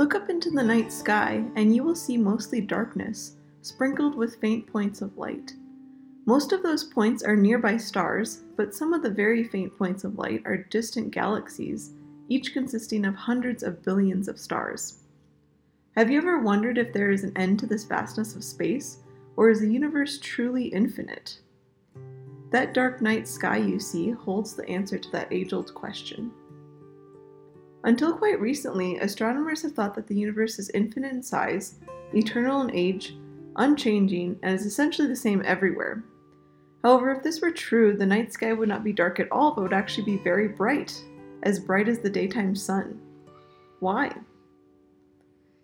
Look up into the night sky, and you will see mostly darkness, sprinkled with faint points of light. Most of those points are nearby stars, but some of the very faint points of light are distant galaxies, each consisting of hundreds of billions of stars. Have you ever wondered if there is an end to this vastness of space, or is the universe truly infinite? That dark night sky you see holds the answer to that age old question. Until quite recently, astronomers have thought that the universe is infinite in size, eternal in age, unchanging, and is essentially the same everywhere. However, if this were true, the night sky would not be dark at all, but would actually be very bright, as bright as the daytime sun. Why?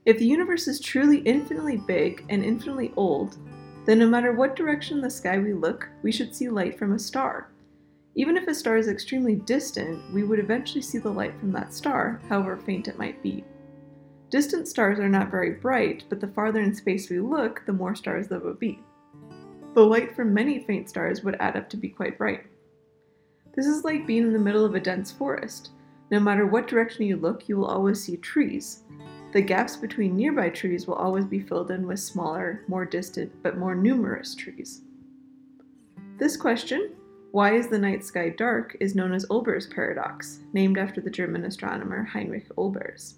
If the universe is truly infinitely big and infinitely old, then no matter what direction the sky we look, we should see light from a star. Even if a star is extremely distant, we would eventually see the light from that star, however faint it might be. Distant stars are not very bright, but the farther in space we look, the more stars there would be. The light from many faint stars would add up to be quite bright. This is like being in the middle of a dense forest. No matter what direction you look, you will always see trees. The gaps between nearby trees will always be filled in with smaller, more distant, but more numerous trees. This question, why is the night sky dark, is known as Olbers' paradox, named after the German astronomer Heinrich Olbers.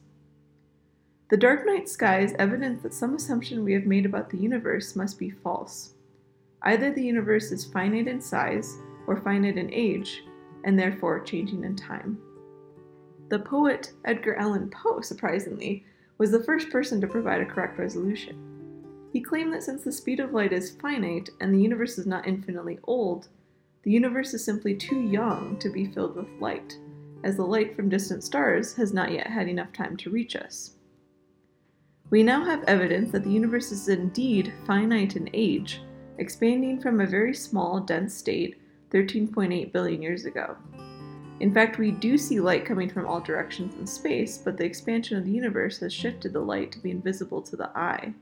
The dark night sky is evidence that some assumption we have made about the universe must be false. Either the universe is finite in size or finite in age, and therefore changing in time. The poet Edgar Allan Poe, surprisingly, was the first person to provide a correct resolution. He claimed that since the speed of light is finite and the universe is not infinitely old, the universe is simply too young to be filled with light, as the light from distant stars has not yet had enough time to reach us. We now have evidence that the universe is indeed finite in age, expanding from a very small, dense state 13.8 billion years ago. In fact, we do see light coming from all directions in space, but the expansion of the universe has shifted the light to be invisible to the eye.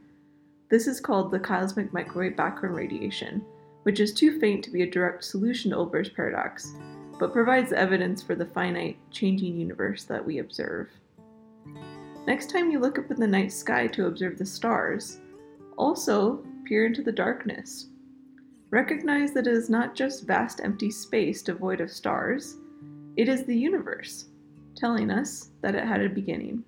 This is called the cosmic microwave background radiation, which is too faint to be a direct solution to Olbers' paradox, but provides evidence for the finite, changing universe that we observe. Next time you look up in the night sky to observe the stars, also peer into the darkness. Recognize that it is not just vast empty space devoid of stars, it is the universe, telling us that it had a beginning.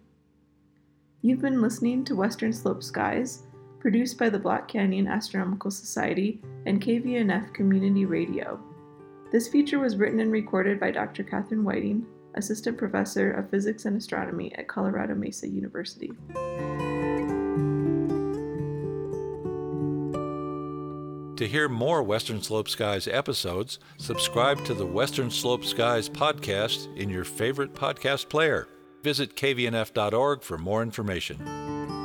You've been listening to Western Slope Skies produced by the Black Canyon Astronomical Society and KVNF Community Radio. This feature was written and recorded by Dr. Catherine Whiting, Assistant Professor of Physics and Astronomy at Colorado Mesa University. To hear more Western Slope Skies episodes, subscribe to the Western Slope Skies podcast in your favorite podcast player. Visit kvnf.org for more information.